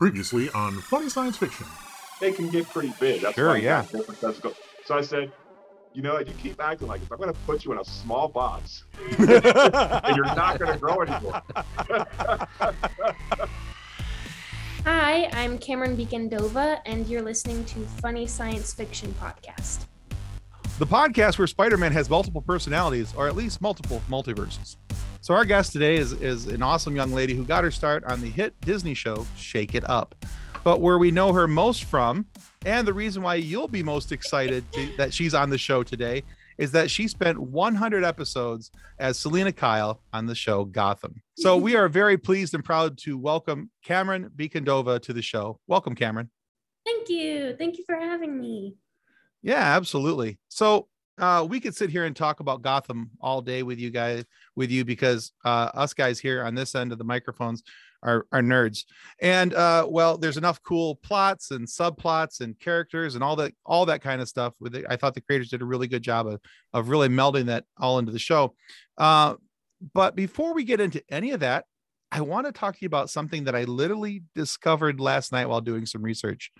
Previously on Funny Science Fiction. They can get pretty big. That's Sure, yeah. different sets So I said, you know, you keep acting like this. I'm going to put you in a small box, and you're not going to grow anymore. Hi, I'm Camren Bicondova, and you're listening to Funny Science Fiction Podcast. the podcast where Spider-Man has multiple personalities, or at least multiple multiverses. So our guest today is is an awesome young lady who got her start on the hit Disney show Shake It Up. But where we know her most from, and the reason why you'll be most excited to, that she's on the show today, is that she spent 100 episodes as Selina Kyle on the show Gotham. So we are very pleased and proud to welcome Camren Bicondova to the show. Welcome, Camren. Thank you. Thank you for having me. Yeah, absolutely. So uh, we could sit here and talk about Gotham all day with you guys, with you, because uh, us guys here on this end of the microphones are, are nerds. And uh, well, there's enough cool plots and subplots and characters and all that, all that kind of stuff. With it, I thought the creators did a really good job of, of really melding that all into the show. Uh, but before we get into any of that, I want to talk to you about something that I literally discovered last night while doing some research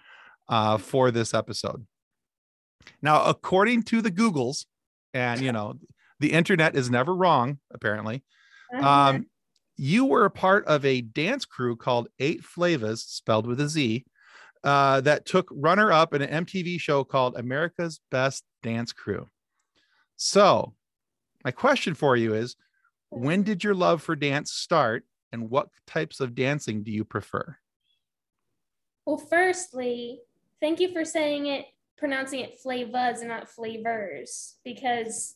uh, for this episode. Now, according to the Googles, and you know, the internet is never wrong, apparently. Um, you were a part of a dance crew called Eight Flavas, spelled with a Z, uh, that took runner up in an MTV show called America's Best Dance Crew. So, my question for you is when did your love for dance start, and what types of dancing do you prefer? well, firstly, thank you for saying it, pronouncing it flavas and not flavors, because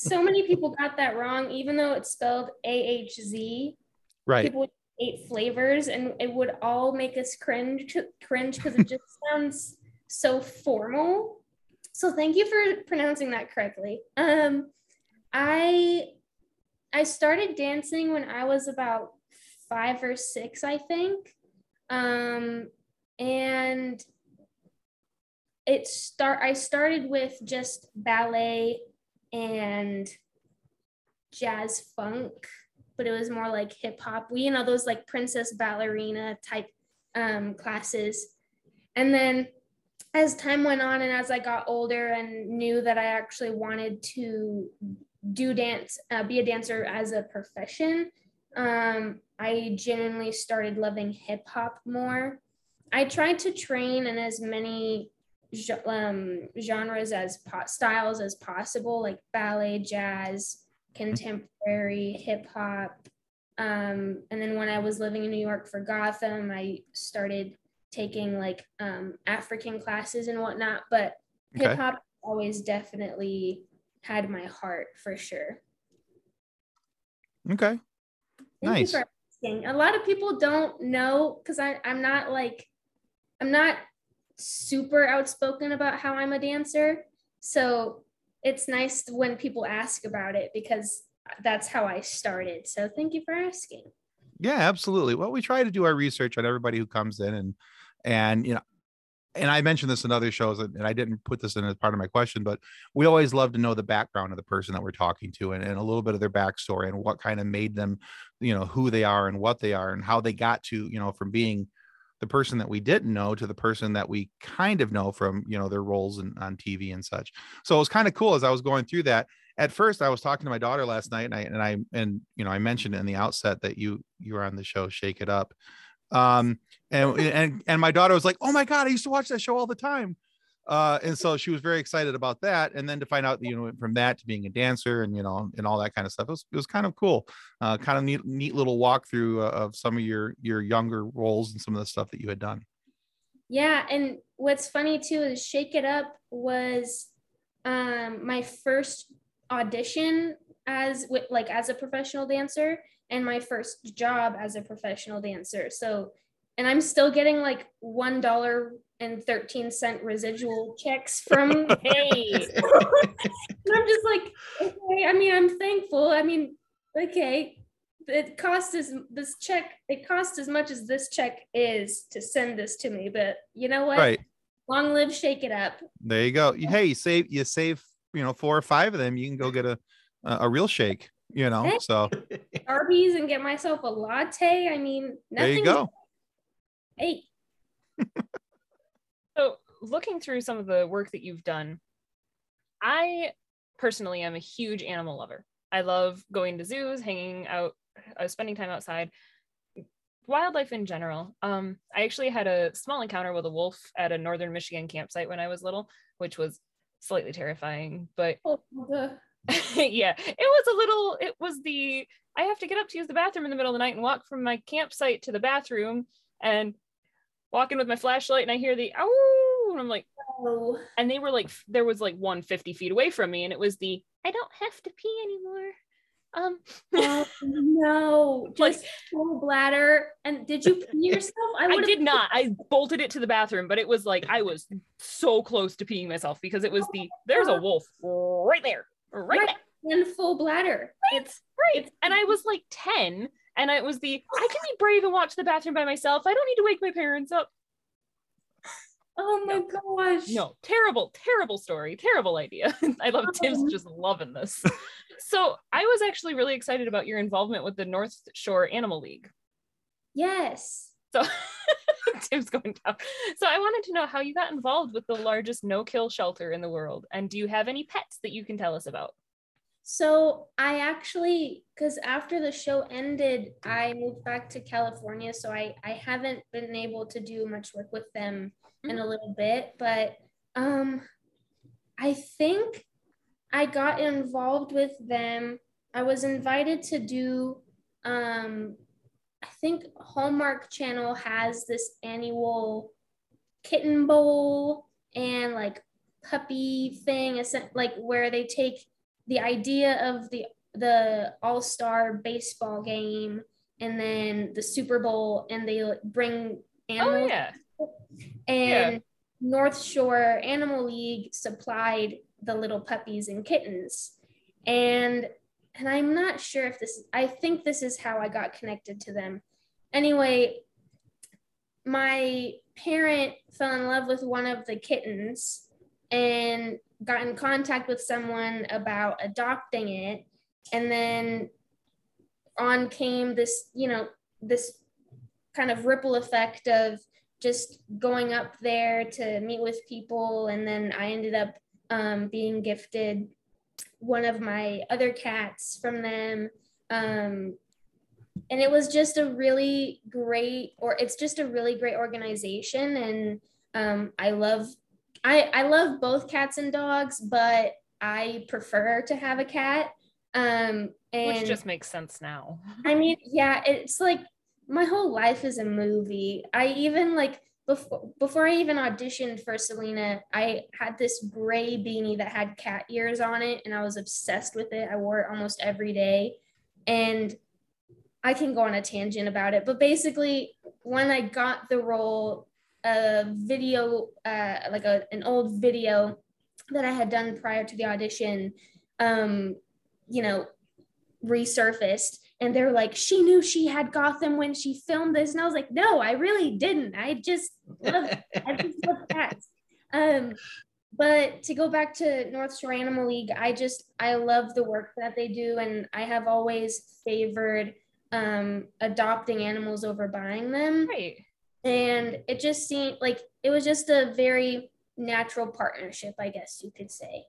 so many people got that wrong, even though it's spelled A H Z. Right. People would eight flavors, and it would all make us cringe, cringe because it just sounds so formal. So thank you for pronouncing that correctly. Um, I I started dancing when I was about five or six, I think. Um, and it start I started with just ballet and jazz funk, but it was more like hip hop. We, you know, those like princess ballerina type um, classes. And then as time went on and as I got older and knew that I actually wanted to do dance, uh, be a dancer as a profession, um, I genuinely started loving hip hop more. I tried to train in as many um, genres as po- styles as possible, like ballet, jazz, contemporary, hip hop. Um, and then when I was living in New York for Gotham, I started taking like um, African classes and whatnot. But Okay. hip hop always definitely had my heart for sure. Okay. Thank Nice. you for asking. A lot of people don't know because I'm not like I'm not super outspoken about how I'm a dancer. So it's nice when people ask about it because that's how I started. So thank you for asking. Yeah, absolutely. Well, we try to do our research on everybody who comes in and and you know and I mentioned this in other shows and I didn't put this in as part of my question, but we always love to know the background of the person that we're talking to and, and a little bit of their backstory and what kind of made them, you know, who they are and what they are and how they got to, you know, from being the person that we didn't know to the person that we kind of know from, you know, their roles in, on TV and such. So it was kind of cool as I was going through that at first I was talking to my daughter last night and I and I and you know I mentioned in the outset that you you were on the show Shake It Up. Um and and and my daughter was like, "Oh my god, I used to watch that show all the time." Uh and so she was very excited about that and then to find out that, you know from that to being a dancer and you know and all that kind of stuff. It was it was kind of cool. Uh kind of neat neat little walkthrough uh, of some of your your younger roles and some of the stuff that you had done. Yeah, and what's funny too is Shake It Up was um, my first audition as with like as a professional dancer and my first job as a professional dancer. So, and I'm still getting like one dollar and thirteen cent residual checks from Hey. and I'm just like, okay. I mean, I'm thankful. I mean, okay, it cost as this check. It cost as much as this check is to send this to me. But you know what? Right. Long live Shake It Up. There you go. Hey, you save you save, you know, four or five of them, you can go get a a a real shake, you know. Hey. So Arby's and get myself a latte. I mean, there you nothing. go. Hey, looking through some of the work that you've done, I personally am a huge animal lover. I love going to zoos, hanging out, uh, spending time outside, wildlife in general. Um, I actually had a small encounter with a wolf at a northern Michigan campsite when I was little, which was slightly terrifying. But oh, yeah, it was a little, it was the, I have to get up to use the bathroom in the middle of the night and walk from my campsite to the bathroom and walk in with my flashlight and I hear the, oh, and I'm like, oh, and they were like there was like one 50 feet away from me and it was the i don't have to pee anymore. Um oh, no, Like- just full bladder. And did you pee yourself? i would've- did not. I bolted it to the bathroom but it was like i was so close to peeing myself because it was the there's a wolf right there right, Right. there. In full bladder. It's right. and i was like 10 and it was the i can be brave and watch the bathroom by myself. I don't need to wake my parents up oh my gosh. no terrible terrible story terrible idea i love tim's oh. just loving this so i was actually really excited about your involvement with the north shore animal league Yes. So Tim's going down. So I wanted to know how you got involved with the largest no-kill shelter in the world, and do you have any pets that you can tell us about? So I actually, because after the show ended, I moved back to California. So I, I haven't been able to do much work with them in a little bit. But um, I think I got involved with them. I was invited to do, um, I think Hallmark Channel has this annual kitten bowl and like puppy thing, like where they take the idea of the the all-star baseball game and then the Super Bowl and they like, bring Oh animals yeah. And North Shore Animal League supplied the little puppies and kittens. And and I'm not sure if this I think this is how I got connected to them. Anyway, my parent fell in love with one of the kittens and got in contact with someone about adopting it and then on came this you know this kind of ripple effect of just going up there to meet with people. And then i ended up um, being gifted one of my other cats from them. Um, and it was just a really great or it's just a really great organization. And um, i love I, I love both cats and dogs but i prefer to have a cat. Um, and Which just makes sense now. I mean, yeah, it's like my whole life is a movie. I even like before before I even auditioned for Selina, I had this gray beanie that had cat ears on it, and I was obsessed with it. I wore it almost every day, and I can go on a tangent about it. But basically, when I got the role, a video, uh, like a, an old video that I had done prior to the audition, um, you know, resurfaced and they're like she knew she had gotham when she filmed this. And i was like no i really didn't. I just love i just love cats um but to go back to north shore animal league i just i love the work that they do. And i have always favored um adopting animals over buying them. Right. and it just seemed like it was just a very natural partnership i guess you could say.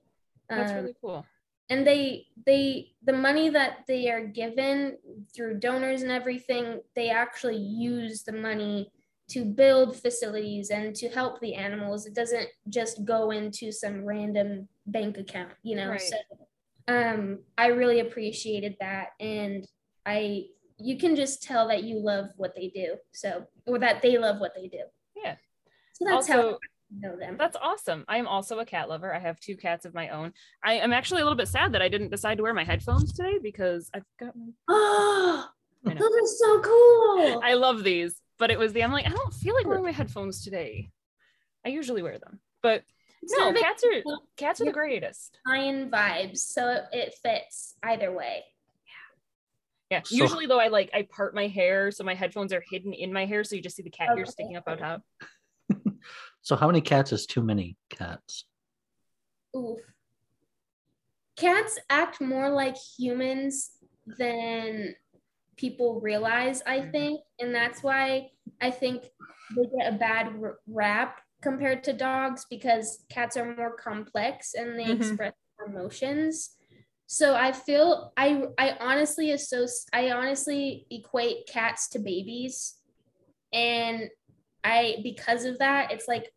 That's Um, really cool. And they they the money that they are given through donors and everything they actually use the money to build facilities and to help the animals. It doesn't just go into some random bank account you know? Right. so um i really appreciated that. And i you can just tell that you love what they do. So or that they love what they do. Yeah. so that's how Also, I know them that's awesome. I am also a cat lover. I have two cats of my own. I am actually a little bit sad that I didn't decide to wear my headphones today because I've got my oh those are so cool I love these, but it was the I'm like, I don't feel like wearing my headphones today. I usually wear them. But no, So cats are cats are the greatest. lion vibes, so it fits either way. Yeah. So- Usually though I like I part my hair so my headphones are hidden in my hair so you just see the cat ears Okay. sticking up out top. So how many cats is too many cats? Oof. Cats act more like humans than people realize, I think, and that's why I think they get a bad rap compared to dogs because cats are more complex and they Mhm. express emotions. So I feel I I honestly associate I honestly equate cats to babies, and I because of that it's like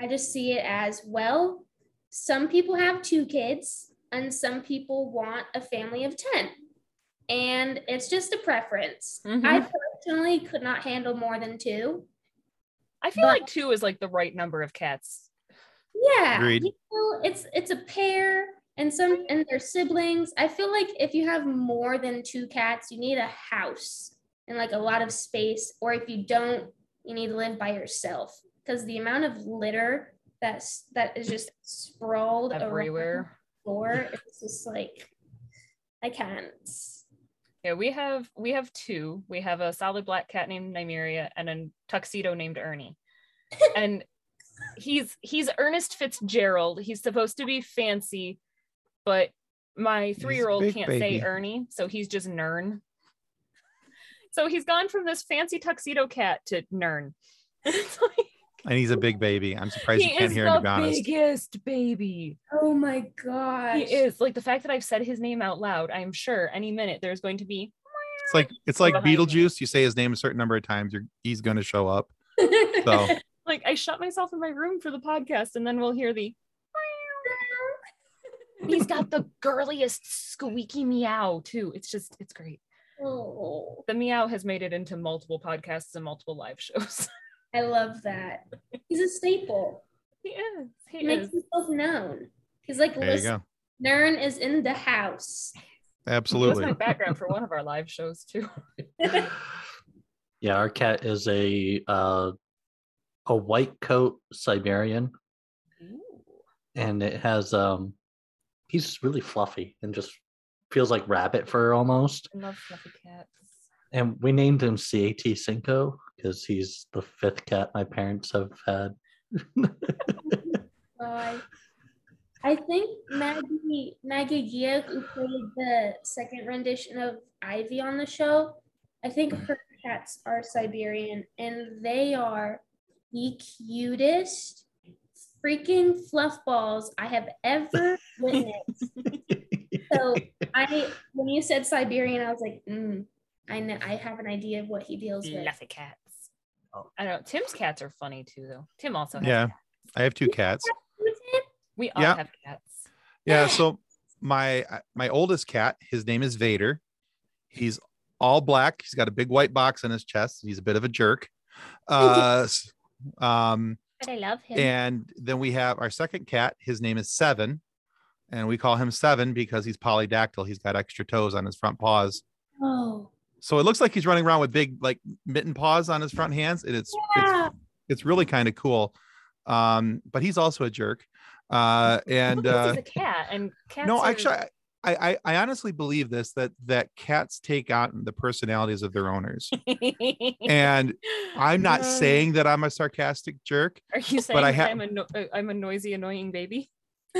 I just see it as well. Some people have two kids, and some people want a family of ten, and it's just a preference. Mhm. I personally could not handle more than two. I feel But- like two is like the right number of cats. Yeah, Agreed. you know, it's it's a pair and some and their siblings. I feel like if you have more than two cats, you need a house and like a lot of space, or if you don't, you need to live by yourself because the amount of litter that's that is just sprawled around Everywhere. the floor, it's just like I can't. Yeah, we have we have two. We have a solid black cat named Nymeria and a tuxedo named Ernie. and he's he's Ernest Fitzgerald. He's supposed to be fancy, but my three-year-old can't baby. say Ernie, so he's just Nern. So he's gone from this fancy tuxedo cat to Nern. It's like, And he's a big baby. I'm surprised he you can't hear him to the be honest. biggest baby. Oh my god, He is like the fact that I've said his name out loud. I'm sure any minute there's going to be It's like it's like behind me. Beetlejuice. You say his name a certain number of times, you're, he's going to show up. So like I shut myself in my room for the podcast, and then we'll hear the. He's got the girliest squeaky meow too. It's just it's great. Oh, The meow has made it into multiple podcasts and multiple live shows. I love that. He's a staple. he is. He He makes himself known. He's like, there you listen, go. Nern is in the house. Absolutely. That's Absolutely. my background for one of our live shows too. Yeah, our cat is a uh, a white coat Siberian, and it has um, he's really fluffy and just feels like rabbit fur almost. I love fluffy cats. And we named him Cat Cinco because he's the fifth cat my parents have had. Uh, I think Maggie Maggie Geha, who played the second rendition of Ivy on the show, I think her cats are Siberian, and they are the cutest freaking fluff balls I have ever witnessed. So I, when you said Siberian, I was like, mm, I know, I have an idea of what he deals with. Fluffy cats. Oh. I know Tim's cats are funny too, though. Tim also has Yeah. cats. I have two cats. We all Yeah. have cats. Yeah. So my my oldest cat, his name is Vader. He's all black. He's got a big white box on his chest. He's a bit of a jerk. Uh, um, But I love him. and then we have our second cat. His name is Seven, and we call him Seven because he's polydactyl. He's got extra toes on his front paws. oh, So it looks like he's running around with big like mitten paws on his front hands. And it's yeah. it's it's really kind of cool. Um, but he's also a jerk. Uh, and uh, he's a cat, and cats. no, are- actually, I, I I honestly believe this that that cats take on the personalities of their owners. And I'm not Uh, saying that I'm a sarcastic jerk. Are you saying I ha- I'm a no- uh, I'm a noisy, annoying baby?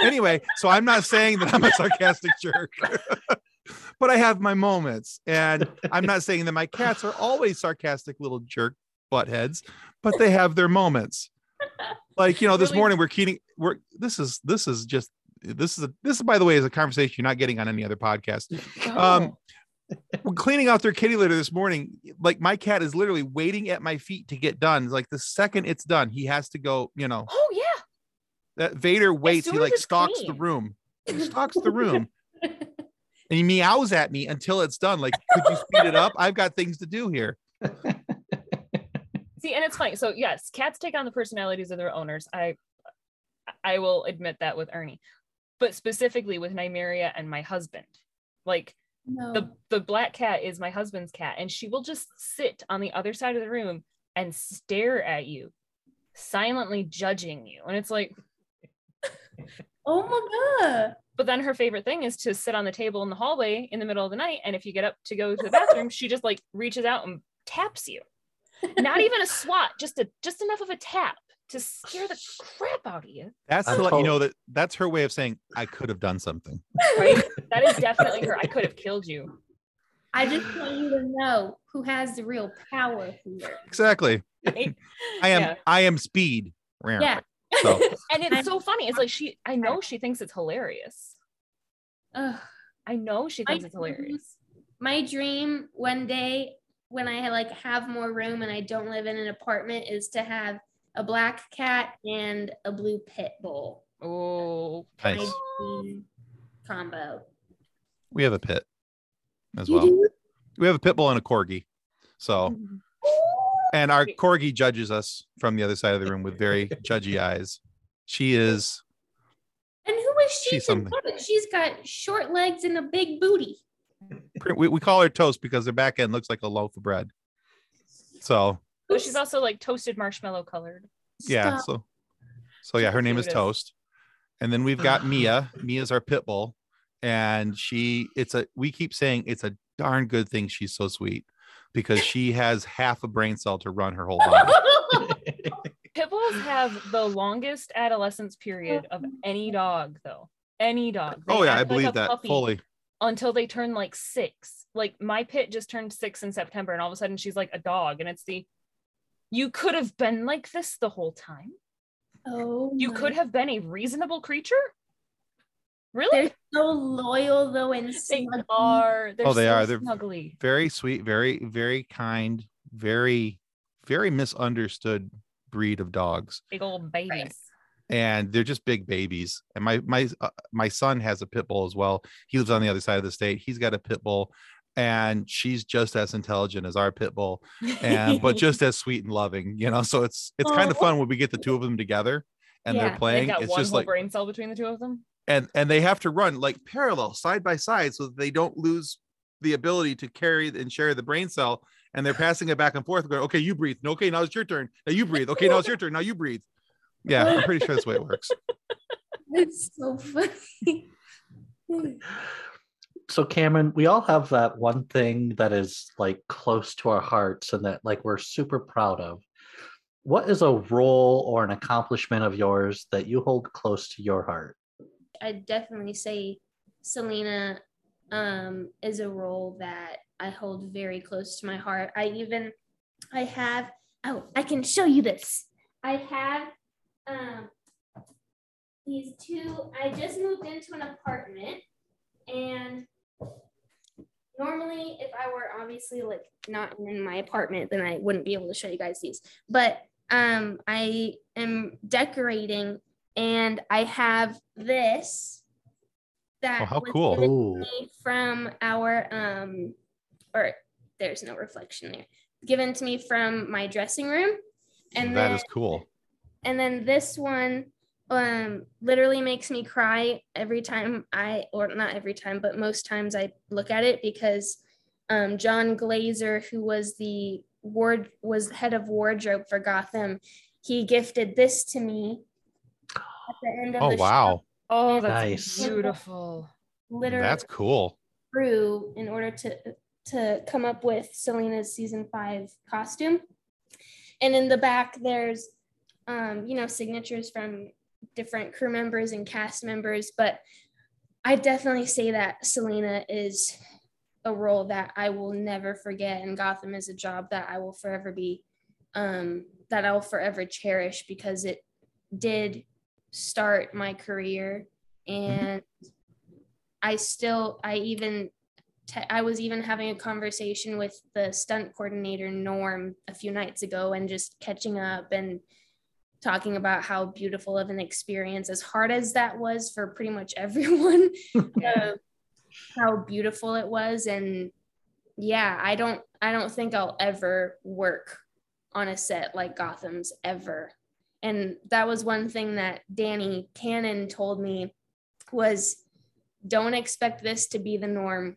Anyway, so I'm not saying that I'm a sarcastic jerk. but I have my moments. And I'm not saying that my cats are always sarcastic little jerk butt heads, but they have their moments. Like, you know, this Really? morning we're keeping we're this is this is just this is a this is by the way is a conversation you're not getting on any other podcast. Um, we're cleaning out their kitty litter this morning. Like my cat is literally waiting at my feet to get done. Like the second it's done, he has to go, you know, oh yeah. That Vader waits, he like it's stalks the room. He stalks the room and he meows at me until it's done. Like, could you speed it up? I've got things to do here. See, and it's funny. So yes, cats take on the personalities of their owners. I I will admit that with Ernie, but specifically with Nymeria and my husband. Like no. the the black cat is my husband's cat, and she will just sit on the other side of the room and stare at you, silently judging you. And it's like, oh my god. but then her favorite thing is to sit on the table in the hallway in the middle of the night, and if you get up to go to the bathroom, she just like reaches out and taps you. Not even a swat, just a just enough of a tap to scare the crap out of you. That's I'm to let you know that that's her way of saying I could have done something. Right? that is definitely her. I could have killed you. I just want you to know who has the real power here. Exactly. Right? I am Yeah. I am speed. Yeah. So And it's so funny. It's like she I know she thinks it's hilarious. Ugh. I know she I thinks it's hilarious. my dream one day when I like have more room and I don't live in an apartment is to have a black cat and a blue pit bull. Oh, nice. Combo. We have a pit as You well. do? We have a pit bull and a corgi. So mm-hmm. And our corgi judges us from the other side of the room with very judgy eyes. She is And who is she? She's to something. She's got short legs and a big booty. we, we call her toast because her back end looks like a loaf of bread. So But she's also like toasted marshmallow colored. yeah, Stop. so so yeah, her name is Toast. And then we've got ah. Mia. Mia's our pit bull. And she it's a we keep saying it's a darn good thing she's so sweet because she has half a brain cell to run her whole body. Pit bulls have the longest adolescence period of any dog, though. Any dog. They oh yeah, I like believe a that fully. Until they turn like six. Like my pit just turned six in September, and all of a sudden she's like a dog, and it's the you could have been like this the whole time. oh, You my- could have been a reasonable creature. Really? They're so loyal though and They smug. are. They're Oh, they so are. They're- snuggly. Very sweet, very, very kind, very, very misunderstood breed of dogs. Big old babies. and they're just big babies. And my my uh, my son has a pit bull as well. He lives on the other side of the state. He's got a pit bull, and she's just as intelligent as our pit bull, and but just as sweet and loving. You know, so it's it's kind of fun when we get the two of them together and Yeah, they're playing. They've got It's one just whole like brain cell between the two of them. And and they have to run like parallel side by side so that they don't lose the ability to carry and share the brain cell. And they're passing it back and forth, going, "Okay, you breathe. Okay, now it's your turn. Now you breathe. Okay, now it's your turn. Now you breathe." Yeah, I'm pretty sure that's the way it works. It's so funny. so Camren, we all have that one thing that is like close to our hearts and that like we're super proud of. What is a role or an accomplishment of yours that you hold close to your heart? I'd definitely say Selina um, is a role that I hold very close to my heart. I even, I have, oh, I can show you this. I have um, these two, I just moved into an apartment and normally if I were obviously like not in my apartment, then I wouldn't be able to show you guys these. But um, I am decorating and I have this that Oh, how was cool. given to me from our um or there's no reflection there given to me from my dressing room and that then is cool. and then this one um literally makes me cry every time I or not every time but most times I look at it because um John Glazer who was the ward was head of wardrobe for Gotham he gifted this to me at the end of Oh the wow, Oh, that's Nice. beautiful. show literally that's cool. through in order to to come up with Selina's season five costume. And in the back, there's um, you know signatures from different crew members and cast members, but I definitely say that Selina is a role that I will never forget, and Gotham is a job that I will forever be um, that I'll forever cherish because it did start my career. And I still I even te- I was even having a conversation with the stunt coordinator Norm a few nights ago and just catching up and talking about how beautiful of an experience as hard as that was for pretty much everyone uh, how beautiful it was. And yeah I don't I don't think I'll ever work on a set like Gotham's ever and that was one thing that Danny Cannon told me was don't expect this to be the norm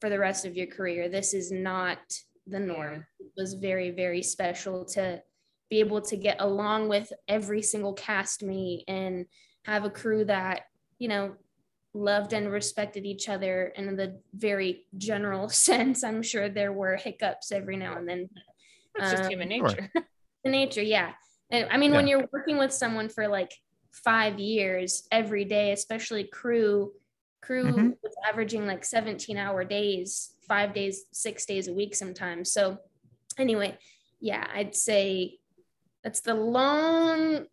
for the rest of your career. This is not the norm. It was very, very special to be able to get along with every single cast castmate and have a crew that, you know, loved and respected each other in the very general sense. I'm sure there were hiccups every now and then. That's just Um, human sure. nature. The nature, yeah. And I mean, when you're working with someone for like five years every day, especially crew, crew Mhm. was averaging like 17 hour days five days, six days a week sometimes. So anyway, yeah, I'd say that's the long,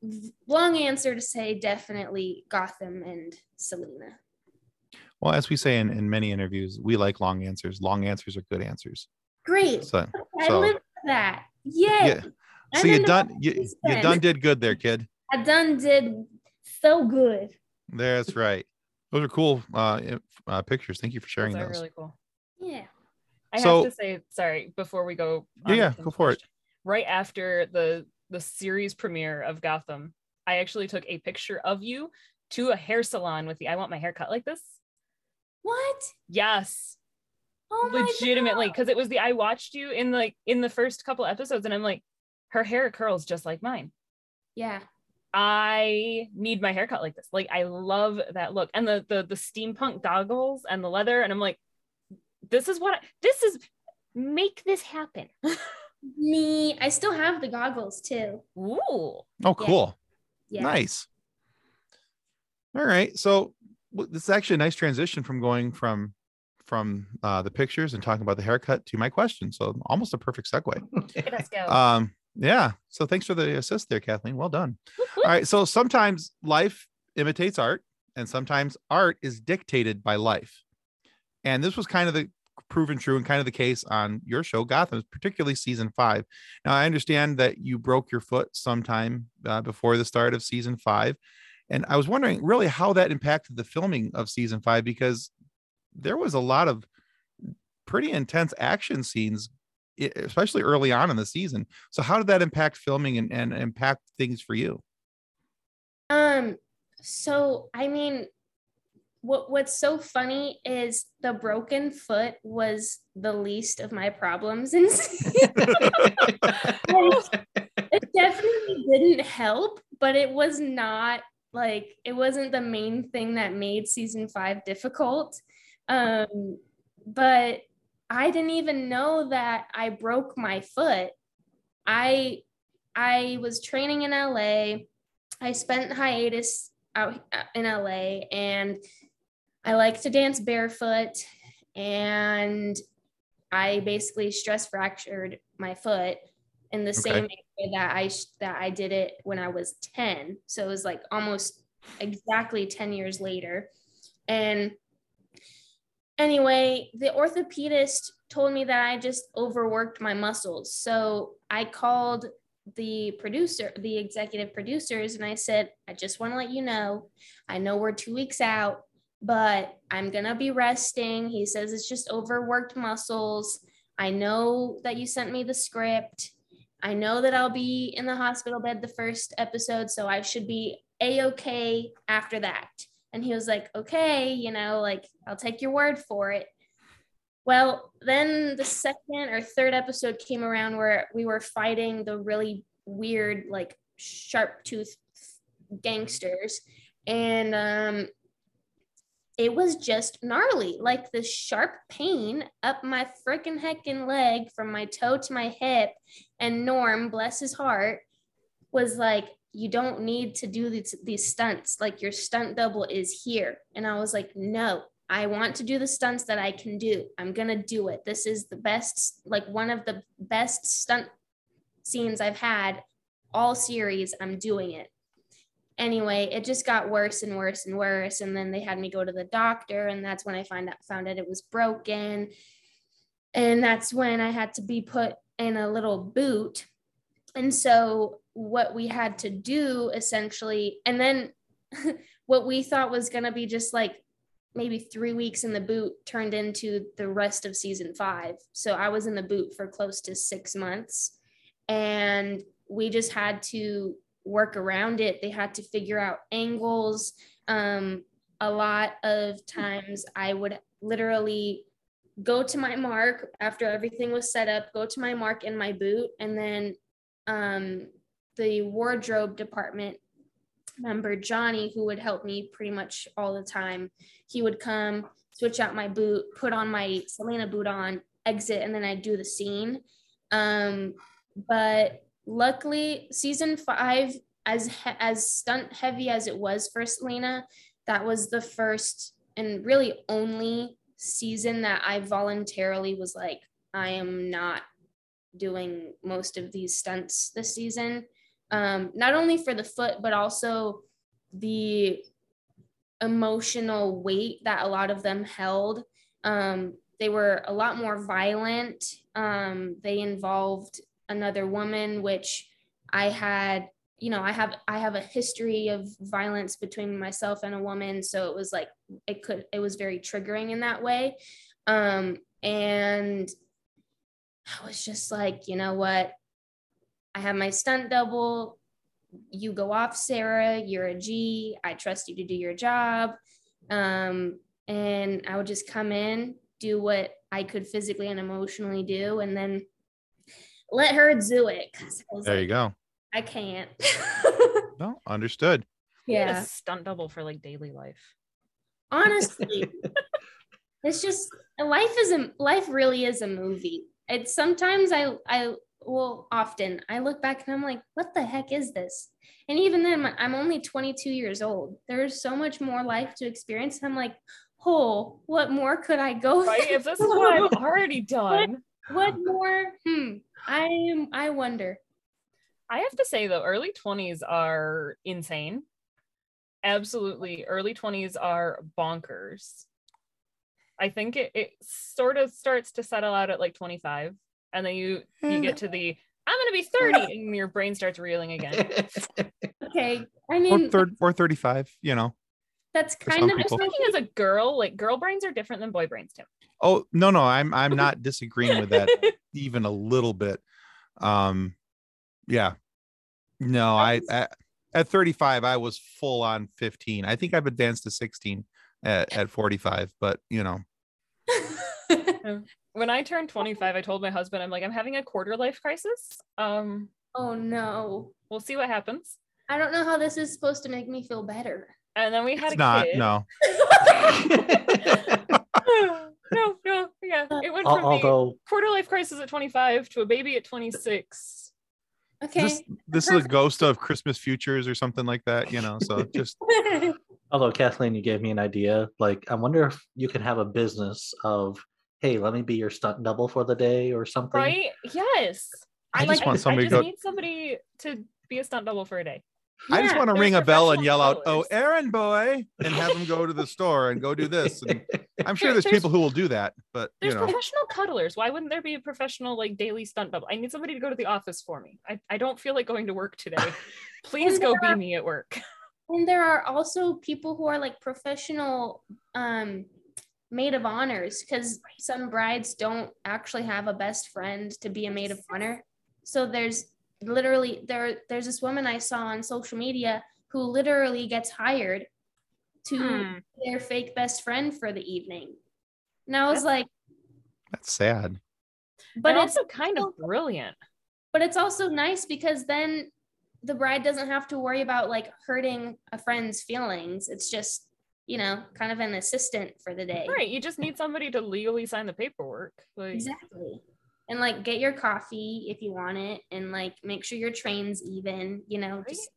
long answer to say definitely Gotham and Selina. Well, as we say in, in many interviews, we like long answers. Long answers are good answers. Great. So, I so live for that. Yay. yeah. So you done you, you done did good there, kid. I done did so good. That's right. Those are cool uh, uh, pictures. Thank you for sharing Those are those. really cool. Yeah. I So- have to say, sorry, before we go. Yeah, on yeah, go for it. Right after the the series premiere of Gotham, I actually took a picture of you to a hair salon with the I want my hair cut like this. What? Yes, Oh my legitimately, because it was the I watched you in like in the first couple episodes, and I'm like, her hair curls just like mine. Yeah. I need my haircut like this. Like I love that look and the the the steampunk goggles and the leather and I'm like this is what I, this is make this happen. Me, I still have the goggles too. Ooh. Oh, cool. Yeah. Nice. All right. So w- this is actually a nice transition from going from from uh, the pictures and talking about the haircut to my question. So almost a perfect segue. Let's go. Um, yeah. So thanks for the assist there, Kathleen. Well done. All right. So sometimes life imitates art, and sometimes art is dictated by life. And this was kind of the proven true and kind of the case on your show, Gotham, particularly season five. Now, I understand that you broke your foot sometime uh, before the start of season five. And I was wondering really how that impacted the filming of season five because there was a lot of pretty intense action scenes, especially early on in the season. So, how did that impact filming and, and impact things for you? Um, so I mean, what what's so funny is the broken foot was the least of my problems and it definitely didn't help, but it was not like it wasn't the main thing that made season five difficult. Um, but I didn't even know that I broke my foot. I I was training in LA. I spent hiatus out uh, in LA and I like to dance barefoot and I basically stress fractured my foot in the same way that I that I did it when I was 10. So it was like almost exactly 10 years later. And anyway, the orthopedist told me that I just overworked my muscles. So I called the producer, the executive producers, and I said, I just want to let you know, I know we're two weeks out, but I'm going to be resting. He says it's just overworked muscles. I know that you sent me the script. I know that I'll be in the hospital bed the first episode, so I should be a okay after that. And he was like, okay, you know, like I'll take your word for it. Well, then the second or third episode came around where we were fighting the really weird, like sharp tooth gangsters. And um, it was just gnarly. Like the sharp pain up my freaking heckin' leg from my toe to my hip. And Norm, bless his heart, was like, you don't need to do these, these stunts. Like your stunt double is here. And I was like, no, I want to do the stunts that I can do. I'm going to do it. This is the best, like one of the best stunt scenes I've had all series. I'm doing it. Anyway, it just got worse and worse and worse. And then they had me go to the doctor. And that's when I find out, found out it was broken. And that's when I had to be put in a little boot. And so what we had to do essentially, and then what we thought was going to be just like maybe three weeks in the boot turned into the rest of season five. So I was in the boot for close to six months. And we just had to work around it. They had to figure out angles. Um, a lot of times I would literally go to my mark after everything was set up, go to my mark in my boot, and then um, the wardrobe department member, Johnny, who would help me pretty much all the time, he would come, switch out my boot, put on my Selina boot on, exit, and then I'd do the scene. Um, but luckily, season five, as he- as stunt heavy as it was for Selina, that was the first and really only season that I voluntarily was like, I am not doing most of these stunts this season. Um, not only for the foot, but also the emotional weight that a lot of them held. Um, they were a lot more violent. Um, they involved another woman, which I had, you know, I have I have a history of violence between myself and a woman, so it was like it could it was very triggering in that way. Um, and I was just like, you know what? I have my stunt double. You go off, Sarah. You're a G. I trust you to do your job. Um, and I would just come in, do what I could physically and emotionally do, and then let her do it. There like, you go. I can't. No, understood. We yeah. a stunt double for like daily life. honestly it's just life is a life really is a movie it's sometimes i i well often i look back and i'm like what the heck is this and even then i'm only 22 years old there's so much more life to experience i'm like oh what more could i go Right? If this is what I've already done. what more hmm i am i wonder I have to say though, early 20s are insane. Absolutely. Early 20s are bonkers. I think it, it sort of starts to settle out at like 25. And then you you get to the I'm gonna be 30 and your brain starts reeling again. okay i mean Or mean third or 35, you know. that's kind some of I'm people. thinking as a girl, like girl brains are different than boy brains too. Oh, no, no, I'm I'm not disagreeing with that even a little bit. Um yeah. No, I at, at 35 I was full on 15. I think I've advanced to 16 at, at 45, but you know. When I turned 25, I told my husband, I'm like, I'm having a quarter life crisis. Um, oh no we'll see what happens. i don't know how this is supposed to make me feel better And then we had It's a not kid. no. no, no, yeah. It went Al- from the Although quarter life crisis at 25 to a baby at 26. okay This this is a ghost of Christmas futures or something like that, you know. So just Although Kathleen, you gave me an idea. Like, I wonder if you can have a business of, hey, let me be your stunt double for the day or something. Right? Yes. I just want somebody to just go- need somebody to be a stunt double for a day. I just want to ring a bell and yell out, "Oh, colors. errand boy," and have them go to the store and go do this. And I'm sure there's there's- people who will do that, but you There's know, professional cuddlers. Why wouldn't there be a professional like daily stunt double? I need somebody to go to the office for me. I, I don't feel like going to work today. Please go be me at work. and there are also people who are like professional um maid of honors because some brides don't actually have a best friend to be a maid of honor so there's literally there there's this woman i saw on social media who literally gets hired to Hmm. be their fake best friend for the evening and i was like that's sad. but But it's also kind of brilliant. but it's also nice because then the bride doesn't have to worry about like hurting a friend's feelings it's just you know kind of an assistant for the day Right. You just need somebody to legally sign the paperwork. Like exactly and like get your coffee if you want it and like make sure your train's even you know Right? just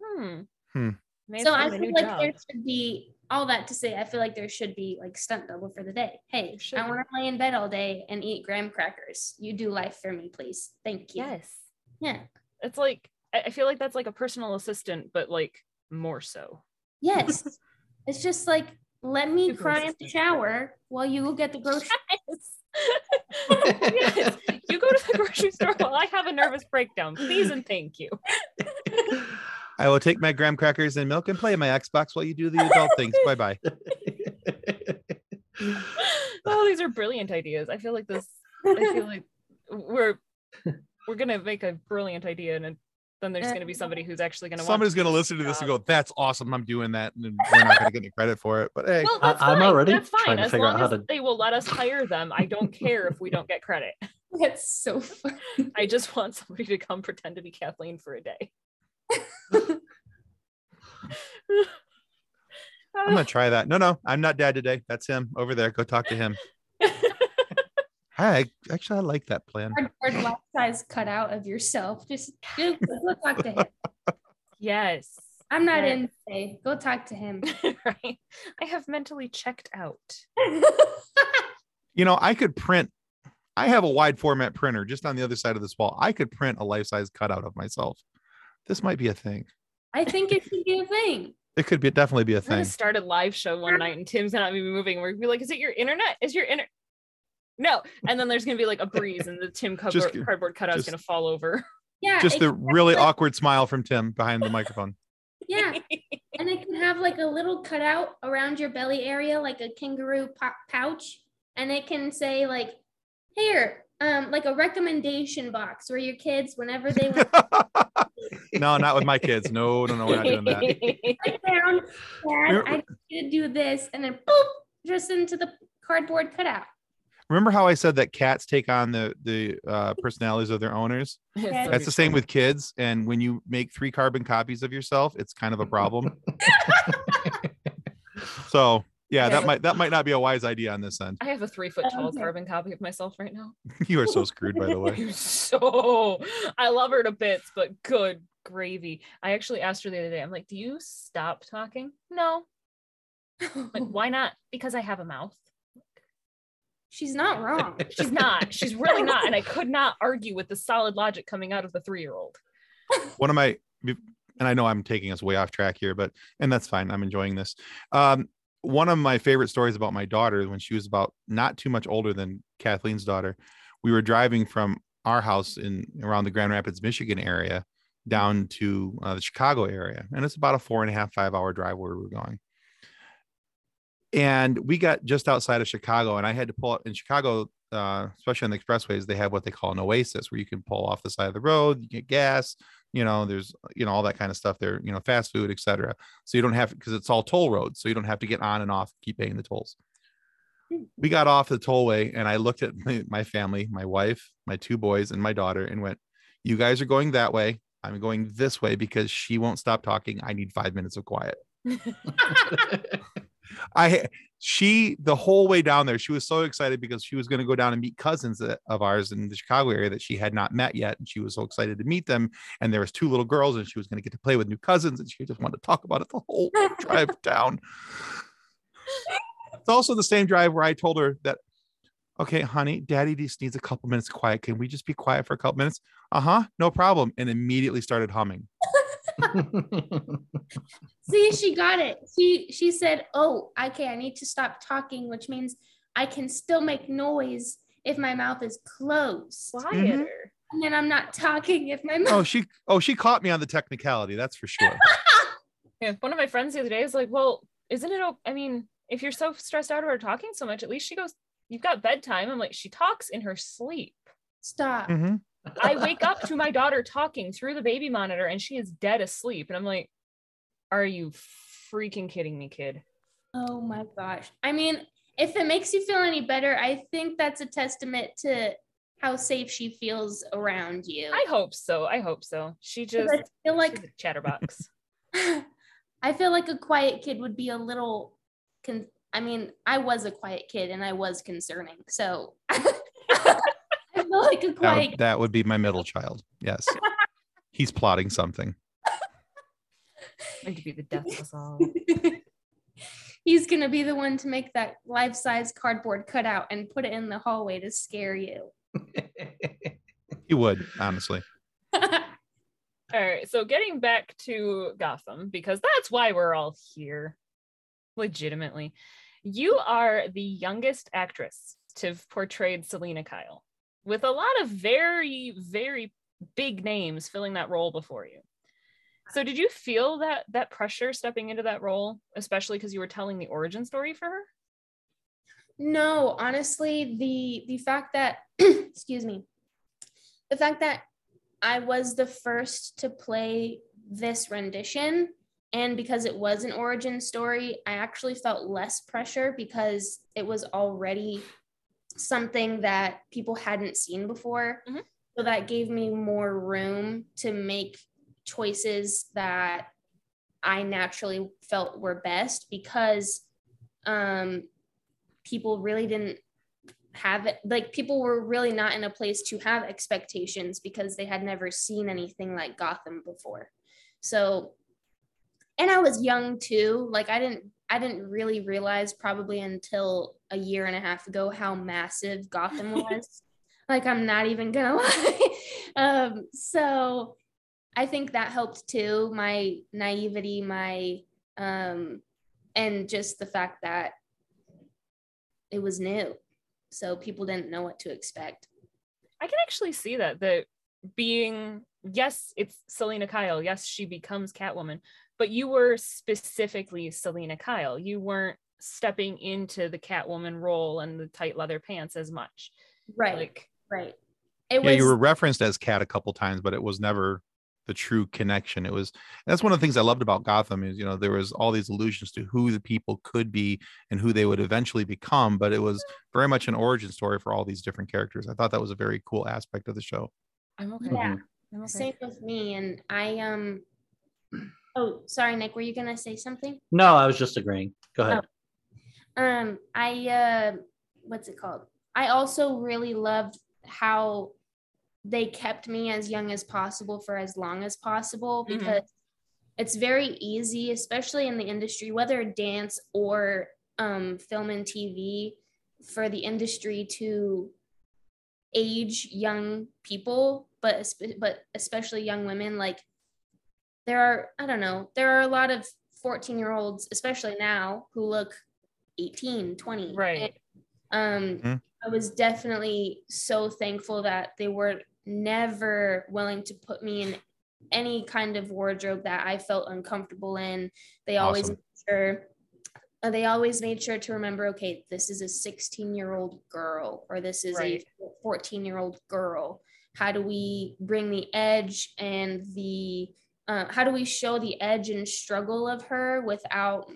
hmm. Hmm. May so i feel like job. there should be all that to say i feel like there should be like stunt double for the day hey i want to lay in bed all day and eat graham crackers you do life for me please thank you Yes. yeah It's like I I feel like that's like a personal assistant, but like more so. yes it's just like let me Super cry in the shower while you go get the groceries yes. You go to the grocery store while I have a nervous breakdown. Please and thank you. I will take my graham crackers and milk and play my Xbox while you do the adult things. Bye bye. Oh, these are brilliant ideas. I feel like this I feel like we're we're gonna make a brilliant idea and then there's gonna be somebody who's actually gonna Somebody's going to listen to this and go, "That's awesome! I'm doing that," and we're not going to get any credit for it. But hey, Well, I- that's I'm fine. already that's trying fine. to As figure out long how as to- they will let us hire them, I don't care if we don't get credit. that's so fun I just want somebody to come pretend to be Kathleen for a day. I'm going to try that. No, no, I'm not dad today. That's him over there. Go talk to him. Hi, actually, I like that plan. cardboard life size cutout of yourself. Just go, go talk to him. yes. I'm not Right. in today. Go talk to him. right? I have mentally checked out. You know, I could print. I have a wide format printer just on the other side of this wall. I could print a life size cutout of myself. This might be a thing. I think it should be a thing. It could be definitely be a We're gonna thing. start a live show one night and Tim's not even moving. We're gonna be like, is it your internet? Is your internet? No. And then there's gonna be like a breeze and the Tim Just- cardboard, cardboard cutout's just- gonna fall over. Yeah. Just it the really like- awkward smile from Tim behind the microphone. Yeah. And it can have like a little cutout around your belly area, like a kangaroo po- pouch. And it can say like, here, um, like a recommendation box where your kids, whenever they want no, not with my kids. No, no, no, we're not doing that. sit down, Dad, I need you to do this, and then boop, just into the cardboard cutout. Remember how I said that cats take on the the uh, personalities of their owners? Yeah. That's the same with kids. And when you make three carbon copies of yourself, it's kind of a problem. So yeah, that might that might not be a wise idea on this end. I have a three foot tall Okay. carbon copy of myself right now. You are so screwed, by the way. I'm so I love her to bits, but good gravy. I actually asked her the other day, I'm like, do you stop talking? No. Like, why not? Because I have a mouth. She's not wrong. She's not. She's really not. And I could not argue with the solid logic coming out of the three year old. one of my and i know i'm taking us way off track here but and that's fine i'm enjoying this um one of my favorite stories about my daughter when she was about not too much older than kathleen's daughter we were driving from our house in around the grand rapids michigan area down to uh, the chicago area and it's about a four and a half five hour drive where we were going and we got just outside of chicago and i had to pull up in chicago uh, especially on the expressways they have what they call an oasis where you can pull off the side of the road you get gas you know there's you know all that kind of stuff there you know fast food etc so you don't have because it's all toll roads so you don't have to get on and off keep paying the tolls. We got off the tollway and i looked at my, my family my wife my two boys and my daughter and went you guys are going that way. I'm going this way because she won't stop talking. I need five minutes of quiet I she the whole way down there, she was so excited because she was going to go down and meet cousins that- of ours in the Chicago area that she had not met yet, and she was so excited to meet them. And there was two little girls, and she was going to get to play with new cousins, and she just wanted to talk about it the whole drive down. It's also the same drive where I told her that, okay, honey, daddy just needs a couple minutes of quiet. Can we just be quiet for a couple minutes? Uh huh, no problem. And immediately started humming. See, she got it. She she said, "Oh, okay, I need to stop talking," which means I can still make noise if my mouth is closed, Quieter. and then I'm not talking if my mouth. Oh, she oh she caught me on the technicality. That's for sure. Yeah. One of my friends the other day was like, well, isn't it? I mean, if you're so stressed out over talking so much, at least she goes, you've got bedtime. I'm like, she talks in her sleep. Stop. Mhm. I wake up to my daughter talking through the baby monitor and she is dead asleep. And I'm like, are you freaking kidding me, kid? Oh my gosh. I mean, if it makes you feel any better, I think that's a testament to how safe she feels around you. I hope so. I hope so. She just I feel like she's a chatterbox. I feel like a quiet kid would be a little con- I mean, I was a quiet kid and I was concerning. So like a That would, that would be my middle child. Yes. He's plotting something. Going to be the death of us all. He's gonna be the one to make that life-size cardboard cutout and put it in the hallway to scare you. He would, honestly. All right. So getting back to Gotham, because that's why we're all here. Legitimately. You are the youngest actress to have portrayed Selina Kyle, with a lot of very, very big names filling that role before you. So did you feel that that pressure stepping into that role, especially because you were telling the origin story for her? No, honestly, the the fact that excuse me, the fact that I was the first to play this rendition and because it was an origin story, I actually felt less pressure because it was already something that people hadn't seen before. Mhm. So that gave me more room to make choices that I naturally felt were best because um people really didn't have it like people were really not in a place to have expectations because they had never seen anything like Gotham before. So and I was young too. Like I didn't I didn't really realize probably until a year and a half ago how massive Gotham was. like I'm not even gonna lie. um, so I think that helped too. My naivety, my um, and just the fact that it was new, so people didn't know what to expect. I can actually see that that being yes, it's Selina Kyle. Yes, she becomes Catwoman, but you were specifically Selina Kyle. You weren't stepping into the Catwoman role and the tight leather pants as much. Right. Like right. It yeah, was you were referenced as Cat a couple times, but it was never the true connection. It was that's one of the things I loved about Gotham is you know there was all these allusions to who the people could be and who they would eventually become, but it was very much an origin story for all these different characters. I thought that was a very cool aspect of the show. I'm okay. yeah. I'm okay. Same with me. And I um oh sorry, Nick, were you gonna say something? No, I was just agreeing. Go ahead. Um, I uh what's it called? I also really loved how they kept me as young as possible for as long as possible Mhm. because it's very easy, especially in the industry, whether dance or um, film and TV, for the industry to age young people, but but especially young women. Like there are, I don't know, there are a lot of 14 year olds, especially now, who look 18, 20. Right. Um, Mhm. I was definitely so thankful that they were never willing to put me in any kind of wardrobe that I felt uncomfortable in. They always Awesome. made sure uh, they always made sure to remember okay this is a 16 year old girl or this is Right. a 14 year old girl how do we bring the edge and the uh, how do we show the edge and struggle of her without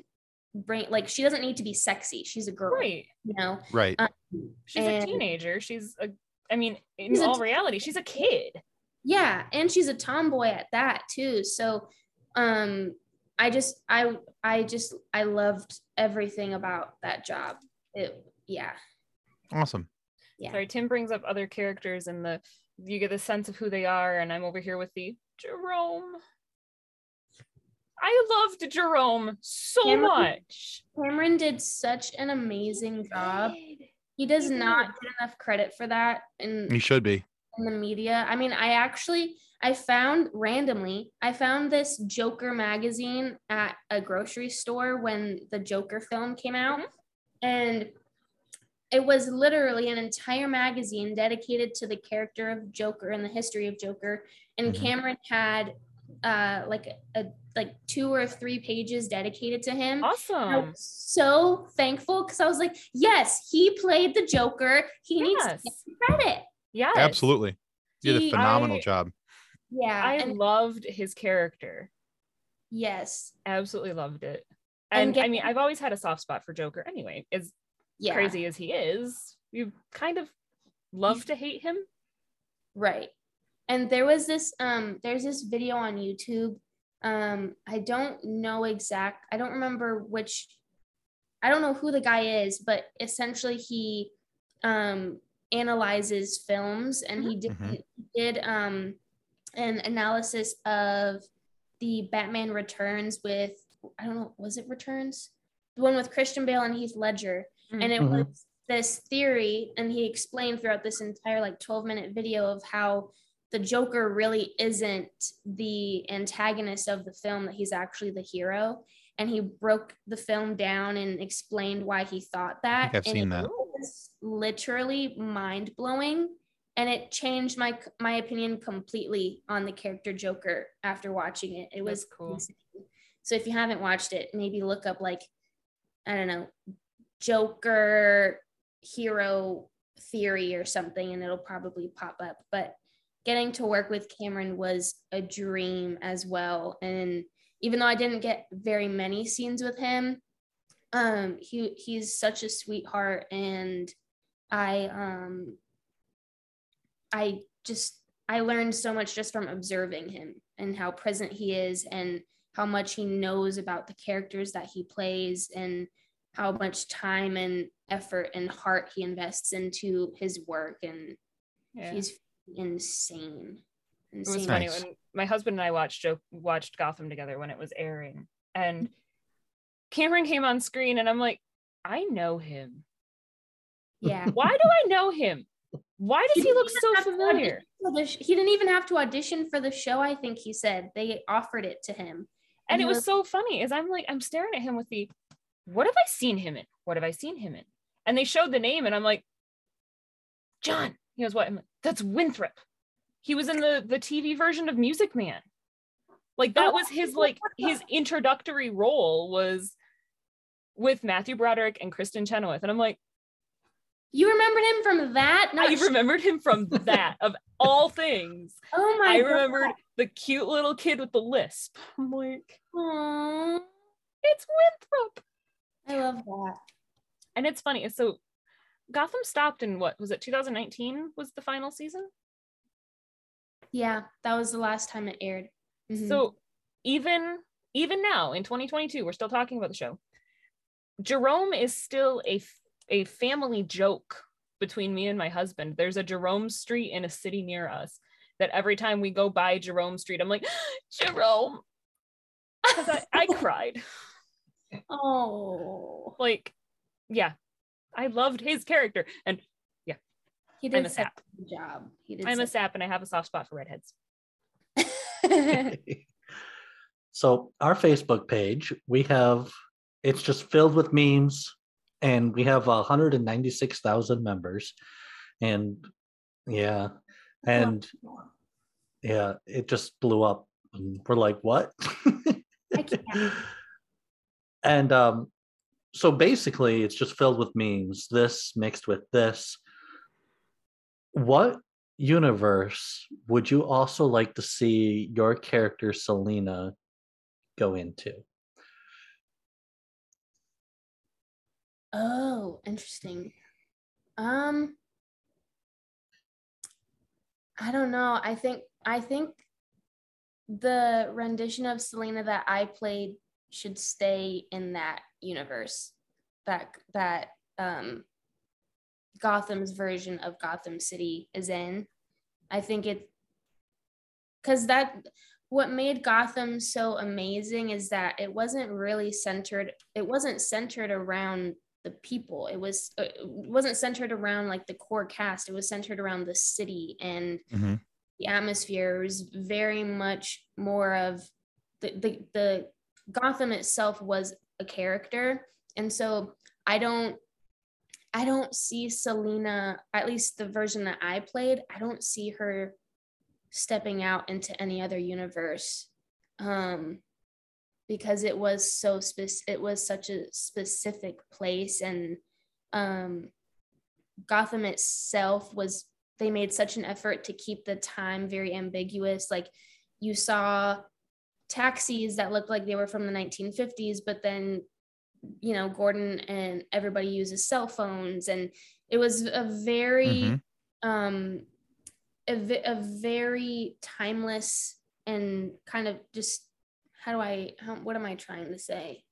bring like she doesn't need to be sexy she's a girl Right. you know Right. Um, She's a teenager. She's a I mean, in She's a all t- reality, she's a kid. yeah and she's a tomboy at that too so um i just i i just i loved everything about that job it yeah Awesome. Yeah. Sorry, Tim brings up other characters and the you get the sense of who they are, and I'm over here with the Jerome. I loved Jerome so Cameron- much. cameron did such an amazing job he does He not get enough credit for that And he should be. in the media i mean i actually i found randomly i found this joker magazine at a grocery store when the joker film came out Mhm. and it was literally an entire magazine dedicated to the character of joker and the history of joker and Mhm. cameron had uh like a, a like two or three pages dedicated to him I Awesome. was so thankful because I was like, yes, he played the Joker. He needs to Yes. get credit. Yes. Absolutely. You did a phenomenal I- job. Yeah. I and loved his character. yes. Absolutely loved it. And And I mean, I've always had a soft spot for Joker anyway. As Yeah. crazy as he is, you kind of love to hate him. Right. And there was this um there's this video on YouTube. Um I don't know exact I don't remember which I don't know who the guy is, but essentially he um analyzes films and he did Mhm. did um an analysis of the Batman Returns with I don't know, was it Returns? The one with Christian Bale and Heath Ledger. Mm. And it Mhm. was this theory, and he explained throughout this entire like 12 minute video of how the Joker really isn't the antagonist of the film, that he's actually the hero. And he broke the film down and explained why he thought that. I've and seen it that. was literally mind blowing. And it changed my my opinion completely on the character Joker after watching it. It was That's cool. insane. So if you haven't watched it, maybe look up like I don't know, Joker hero theory or something, and it'll probably pop up. But getting to work with Cameron was a dream as well. And even though I didn't get very many scenes with him, um, he he's such a sweetheart, and I um, I just I learned so much just from observing him and how present he is and how much he knows about the characters that he plays and how much time and effort and heart he invests into his work and Yeah. he's insane It was funny Nice. when my husband and I watched watched Gotham together when it was airing, and Cameron came on screen, and I'm like, I know him. Yeah. Why do I know him? Why does he didn't look so familiar? audition for the sh- He didn't even have to audition for the show. I think he said they offered it to him, And it he was so funny as I'm like, I'm staring at him with the, what have I seen him in? What have I seen him in? And they showed the name, and I'm like, John. He goes, what? I'm like, That's Winthrop. He was in the the TV version of Music Man. Like that Oh, was his like his introductory role was with Matthew Broderick and Kristin Chenoweth, and I'm like, You remembered him from that? Not I remembered him from that of all things. Oh my I God. remembered the cute little kid with the lisp. I'm like, Aw, it's Winthrop. I love that. And it's funny. So Gotham stopped in what was it 2019 was the final season? Yeah, that was the last time it aired. Mhm. So even even now in 2022, we're still talking about the show. Jerome is still a a family joke between me and my husband. There's a Jerome Street in a city near us that every time we go by Jerome Street, I'm like, Jerome. I, I cried. oh, Like, yeah. I loved his character. And yeah, he did I'm a sap. job. He did. I'm a sap and I have a soft spot for redheads. so our Facebook page, we have it's just filled with memes, and we have 196,000 members, and yeah, and yeah, it just blew up. And we're like, what? I can't. and um, so basically, it's just filled with memes. This mixed with this. What universe would you also like to see your character Selina go into? Oh, interesting. Um, I don't know. I think I think the rendition of Selina that I played should stay in that universe. That that um Gotham's version of Gotham City is in. I think it because that what made Gotham so amazing is that it wasn't really centered. It wasn't centered around the people. It was uh, it wasn't centered around like the core cast. It was centered around the city and Mhm. the atmosphere. It was very much more of the the, the Gotham itself was a character, and so I don't I don't see Selina, at least the version that I played, I don't see her stepping out into any other universe. Um because it was so spec- it was such a specific place and um Gotham itself was they made such an effort to keep the time very ambiguous like you saw taxis that looked like they were from the 1950s but then you know Gordon and everybody uses cell phones and it was a very Mhm. um a, a very timeless and kind of just how do I how, what am I trying to say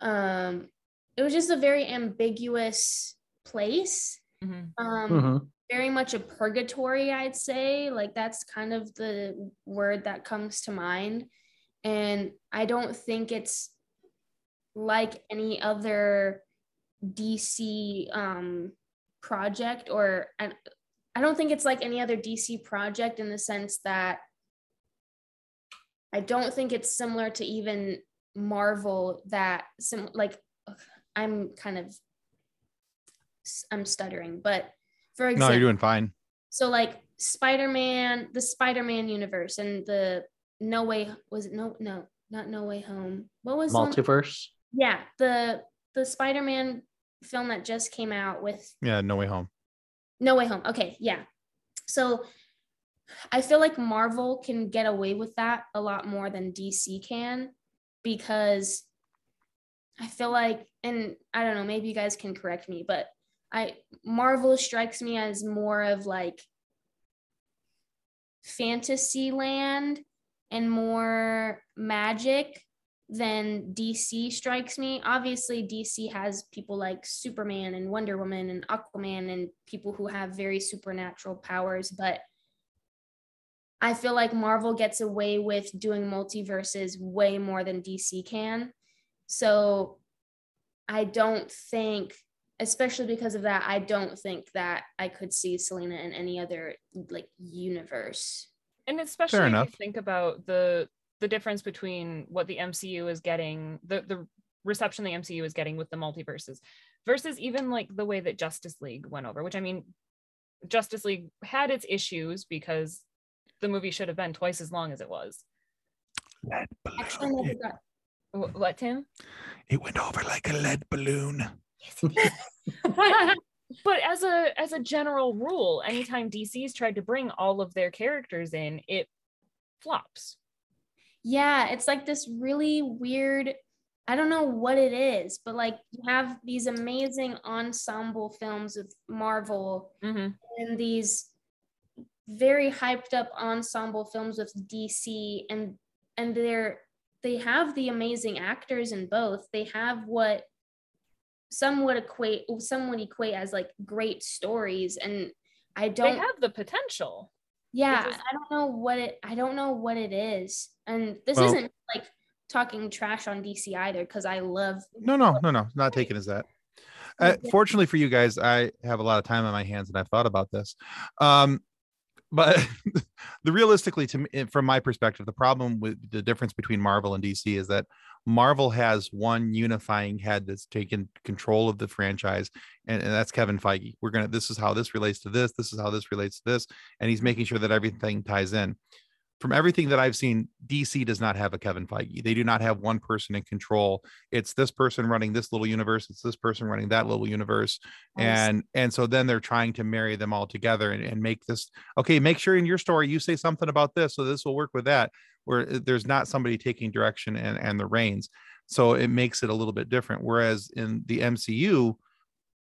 um it was just a very ambiguous place Mhm. um Mhm. Very much a purgatory i'd say. Like that's kind of the word that comes to mind. And i don't think it's like any other dc um project or I, I don't think it's like any other dc project in the sense that i don't think it's similar to even marvel that some like i'm kind of i'm stuttering but for No, you're doing fine. so like Spider-Man, the Spider-Man universe and the No Way was it no no not No Way Home. What was the one- Multiverse. yeah, the the Spider-Man film that just came out with Yeah, no way home. No Way Home. Okay, yeah. So I feel like Marvel can get away with that a lot more than DC can because I feel like and I don't know, maybe you guys can correct me, but I Marvel strikes me as more of like fantasy land and more magic than DC strikes me. Obviously, DC has people like Superman and Wonder Woman and Aquaman and people who have very supernatural powers, but I feel like Marvel gets away with doing multiverses way more than DC can. So I don't think, especially because of that, I don't think that I could see Selina in any other like universe. and especially if enough. you think about the the difference between what the MCU is getting, the the reception the MCU is getting with the multiverses versus even like the way that Justice League went over, which I mean, Justice League had its issues because the movie should have been twice as long as it was. Actually, I never got What, Tim? It went over like a lead balloon. But as a as a general rule, anytime DC's tried to bring all of their characters in, it flops. Yeah, it's like this really weird. I don't know what it is, but like you have these amazing ensemble films with Marvel Mhm. and these very hyped up ensemble films with DC and and they're they have the amazing actors in both. They have what some would equate some would equate as like great stories and I don't They have the potential. yeah, just- I don't know what it I don't know what it is. And this Well- isn't like talking trash on DC either because I love No, no, no, no, not taken as that. Uh, fortunately for you guys, I have a lot of time on my hands and I've thought about this. Um, but the realistically, to me, from my perspective, the problem with the difference between Marvel and DC is that Marvel has one unifying head that's taken control of the franchise, and, and that's Kevin Feige. We're gonna. This is how this relates to this. This is how this relates to this, and he's making sure that everything ties in. From everything that I've seen, DC does not have a Kevin Feige. They do not have one person in control. It's this person running this little universe. It's this person running that little universe and and so then they're trying to marry them all together and, and make this okay make sure in your story you say something about this so this will work with that where uh, there's not somebody taking direction and and the reins so it makes it a little bit different whereas in the mcu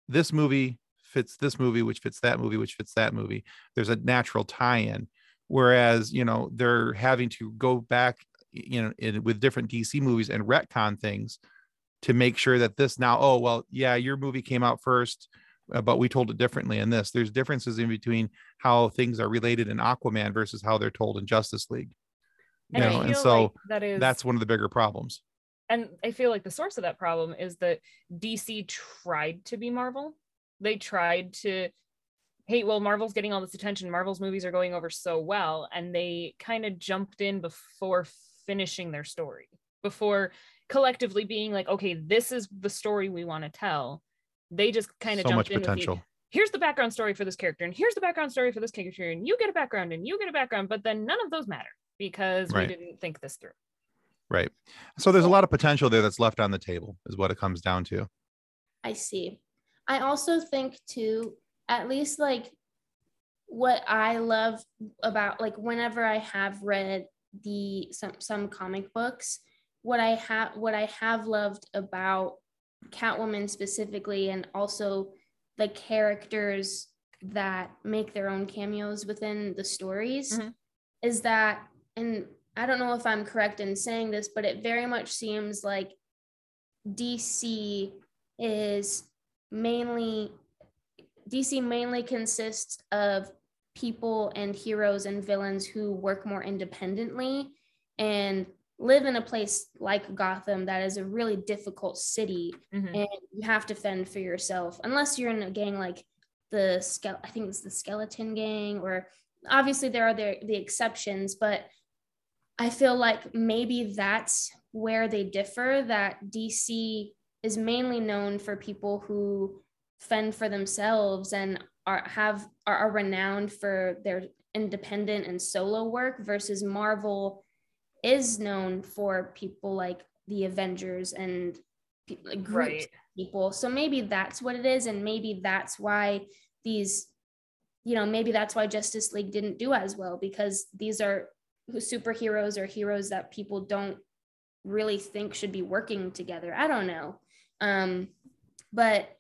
this movie fits this movie which fits that movie which fits that movie there's a natural tie-in whereas you know they're having to go back you know in, with different dc movies and retcon things to make sure that this now oh well yeah your movie came out first uh, but we told it differently in this there's differences in between how things are related in aquaman versus how they're told in justice league you And know and so like that is that's one of the bigger problems and I feel like the source of that problem is that DC tried to be Marvel. They tried to, hey, well, Marvel's getting all this attention. Marvel's movies are going over so well, and they kind of jumped in before finishing their story, before collectively being like, okay, this is the story we want to tell. They just kind of so much jumped in with the, potential here's the background story for this character, and here's the background story for this character, and you get a background, and you get a background, but then none of those matter because Right. we didn't think this through. right so there's a lot of potential there that's left on the table is what it comes down to I see. I also think too, at least like what I love about like whenever I have read the some some comic books, what I have what I have loved about Catwoman specifically and also the characters that make their own cameos within the stories Mhm. is that and I don't know if I'm correct in saying this, but it very much seems like DC is mainly DC mainly consists of people and heroes and villains who work more independently and live in a place like Gotham that is a really difficult city Mhm. and you have to fend for yourself unless you're in a gang like the skele- I think it's the skeleton gang or obviously there are the, the exceptions but I feel like maybe that's where they differ that DC is mainly known for people who fend for themselves and are have are, are renowned for their independent and solo work versus Marvel is known for people like the Avengers and pe- like groups Right. people. So maybe that's what it is, and maybe that's why these, you know, maybe that's why Justice League didn't do as well because these are who- superheroes or heroes that people don't really think should be working together. I don't know. Um, but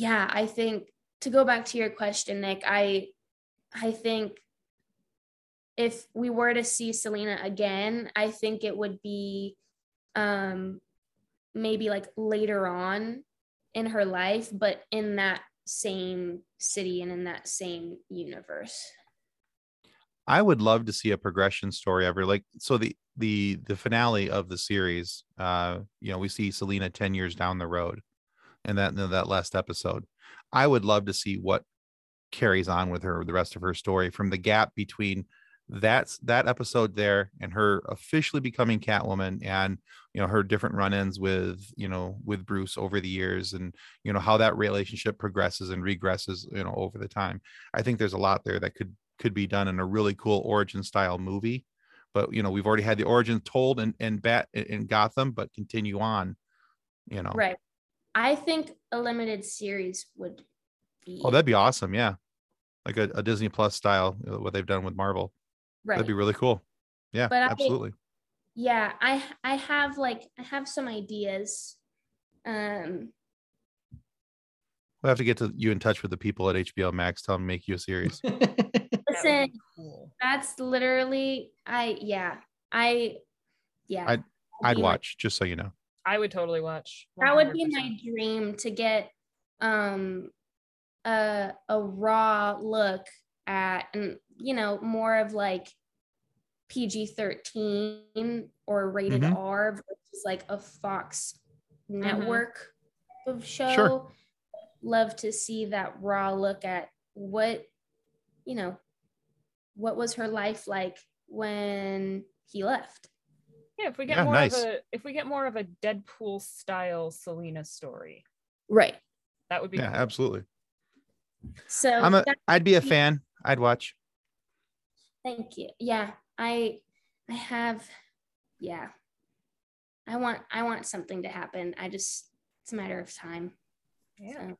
yeah, I think to go back to your question, Nick, I I think if we were to see Selina again, I think it would be um maybe like later on in her life, but in that same city and in that same universe. I would love to see a progression story ever. Like so the the the finale of the series, uh, you know, we see Selina 10 years down the road and that that last episode. I would love to see what carries on with her the rest of her story from the gap between that's that episode there and her officially becoming catwoman and you know her different run-ins with you know with bruce over the years and you know how that relationship progresses and regresses you know over the time i think there's a lot there that could could be done in a really cool origin style movie but you know we've already had the origin told and and bat in gotham but continue on you know Right. I think a limited series would be oh that'd be awesome yeah like a, a disney plus style what they've done with marvel right. that'd be really cool yeah But I- absolutely yeah, I I have like I have some ideas. Um we'll have to get to you in touch with the people at hbo max tell them to make you a series listen, be cool. that's literally I yeah. I yeah. I'd- that'd i'd be my- watch just so you know I would totally watch. that would be my dream to get um a a raw look at and you know more of like PG-13 or rated Mhm. R versus like a Fox network of show. Sure. Love to see that raw look at what you know what was her life like when he left. Yeah, if we get Yeah, more nice. of a if we get more of a Deadpool style Selina story, Right. that would be yeah cool. absolutely So i'm a that- i'd be a fan i'd watch Thank you. Yeah, I I have yeah. I want I want something to happen. I just it's a matter of time. Yeah. So.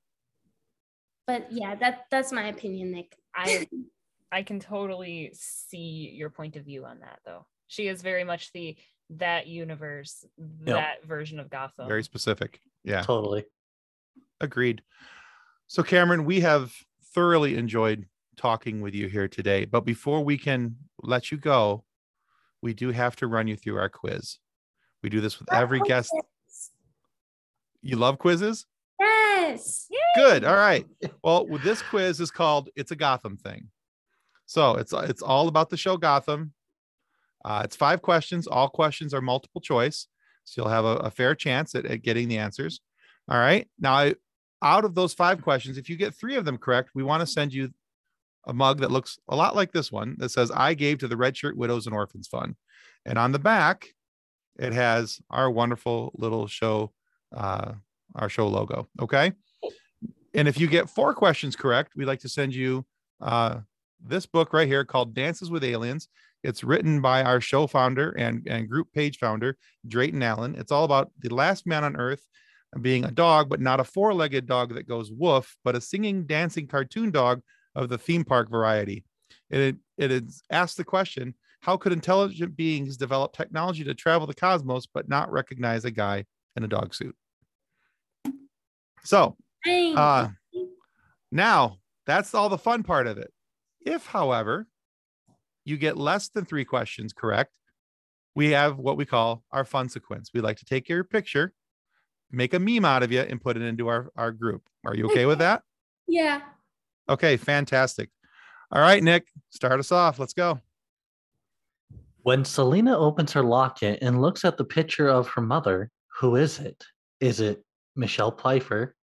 But yeah, that that's my opinion, Nick. I I can totally see your point of view on that though. She is very much the that universe, that version of Gotham. very specific yeah totally. Agreed. So, Camren, we have thoroughly enjoyed talking with you here today. But before we can let you go, we do have to run you through our quiz. We do this with every guest. You love quizzes? Yes. Good. All right. Well, this quiz is called "It's a Gotham Thing." So it's it's all about the show Gotham. Uh, it's five questions. All questions are multiple choice, so you'll have a, a fair chance at, at getting the answers. All right. Now, I, out of those five questions, if you get three of them correct, we want to send you a mug that looks a lot like this one that says "I gave to the Red Shirt Widows and Orphans Fund," and on the back, it has our wonderful little show, uh, our show logo. Okay. And if you get four questions correct, we'd like to send you uh, this book right here called Dances with Aliens. It's written by our show founder and, and group page founder, Drayton Allen. It's all about the last man on earth being a dog, but not a four legged dog that goes woof, but a singing, dancing cartoon dog of the theme park variety. And it, it is asked the question how could intelligent beings develop technology to travel the cosmos but not recognize a guy in a dog suit? So, uh, now that's all the fun part of it. If, however, you get less than three questions correct, we have what we call our fun sequence. We like to take your picture, make a meme out of you, and put it into our, our group. Are you okay with that? yeah. Okay, fantastic. All right, Nick, start us off. Let's go. When Selina opens her locket and looks at the picture of her mother, who is it? Is it Michelle Pfeiffer?